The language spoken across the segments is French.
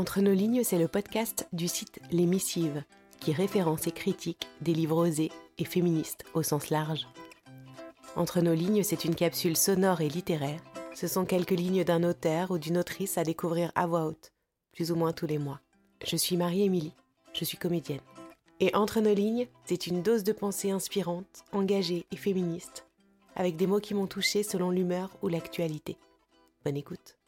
Entre nos lignes, c'est le podcast du site Les Missives, qui référence et critique des livres osés et féministes au sens large. Entre nos lignes, c'est une capsule sonore et littéraire. Ce sont quelques lignes d'un auteur ou d'une autrice à découvrir à voix haute, plus ou moins tous les mois. Je suis Marie-Émilie, je suis comédienne. Et Entre nos lignes, c'est une dose de pensée inspirante, engagée et féministe, avec des mots qui m'ont touchée selon l'humeur ou l'actualité. Bonne écoute.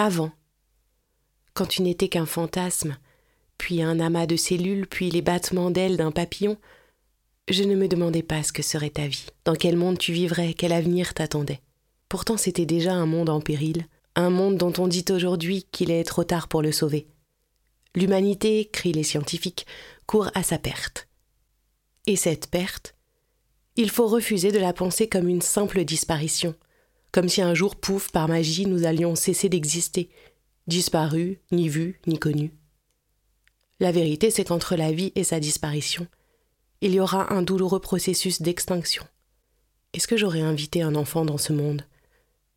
Avant, quand tu n'étais qu'un fantasme, puis un amas de cellules, puis les battements d'ailes d'un papillon, je ne me demandais pas ce que serait ta vie, dans quel monde tu vivrais, quel avenir t'attendait. Pourtant c'était déjà un monde en péril, un monde dont on dit aujourd'hui qu'il est trop tard pour le sauver. L'humanité, crient les scientifiques, court à sa perte. Et cette perte, il faut refuser de la penser comme une simple disparition, comme si un jour, pouf, par magie, nous allions cesser d'exister, disparus, ni vus, ni connus. La vérité, c'est qu'entre la vie et sa disparition, il y aura un douloureux processus d'extinction. Est-ce que j'aurais invité un enfant dans ce monde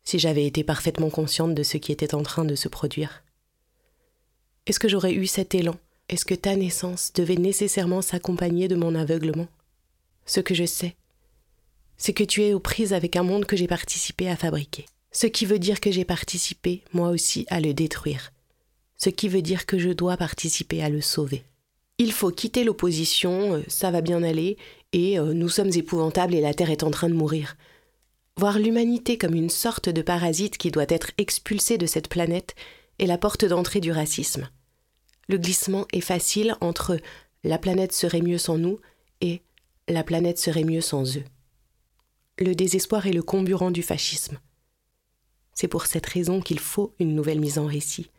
si j'avais été parfaitement consciente de ce qui était en train de se produire? Est-ce que j'aurais eu cet élan? Est-ce que ta naissance devait nécessairement s'accompagner de mon aveuglement? Ce que je sais, c'est que tu es aux prises avec un monde que j'ai participé à fabriquer. Ce qui veut dire que j'ai participé, moi aussi, à le détruire. Ce qui veut dire que je dois participer à le sauver. Il faut quitter l'opposition, euh, ça va bien aller, et euh, nous sommes épouvantables et la Terre est en train de mourir. Voir l'humanité comme une sorte de parasite qui doit être expulsé de cette planète est la porte d'entrée du racisme. Le glissement est facile entre la planète serait mieux sans nous et la planète serait mieux sans eux le désespoir est le comburant du fascisme. C'est pour cette raison qu'il faut une nouvelle mise en récit,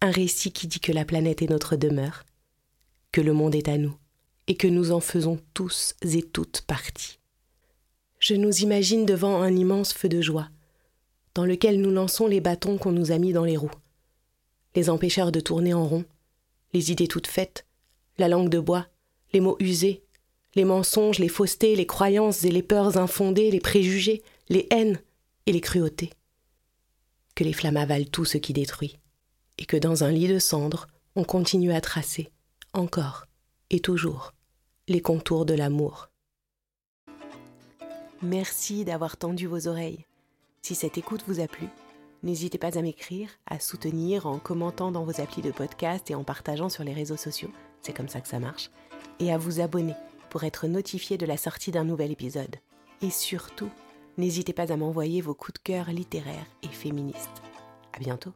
un récit qui dit que la planète est notre demeure, que le monde est à nous, et que nous en faisons tous et toutes partie. Je nous imagine devant un immense feu de joie, dans lequel nous lançons les bâtons qu'on nous a mis dans les roues, les empêcheurs de tourner en rond, les idées toutes faites, la langue de bois, les mots usés, les mensonges, les faussetés, les croyances et les peurs infondées, les préjugés, les haines et les cruautés. Que les flammes avalent tout ce qui détruit, et que dans un lit de cendres, on continue à tracer, encore et toujours, les contours de l'amour. Merci d'avoir tendu vos oreilles. Si cette écoute vous a plu, n'hésitez pas à m'écrire, à soutenir en commentant dans vos applis de podcast et en partageant sur les réseaux sociaux, c'est comme ça que ça marche, et à vous abonner pour être notifié de la sortie d'un nouvel épisode. Et surtout, n'hésitez pas à m'envoyer vos coups de cœur littéraires et féministes. À bientôt!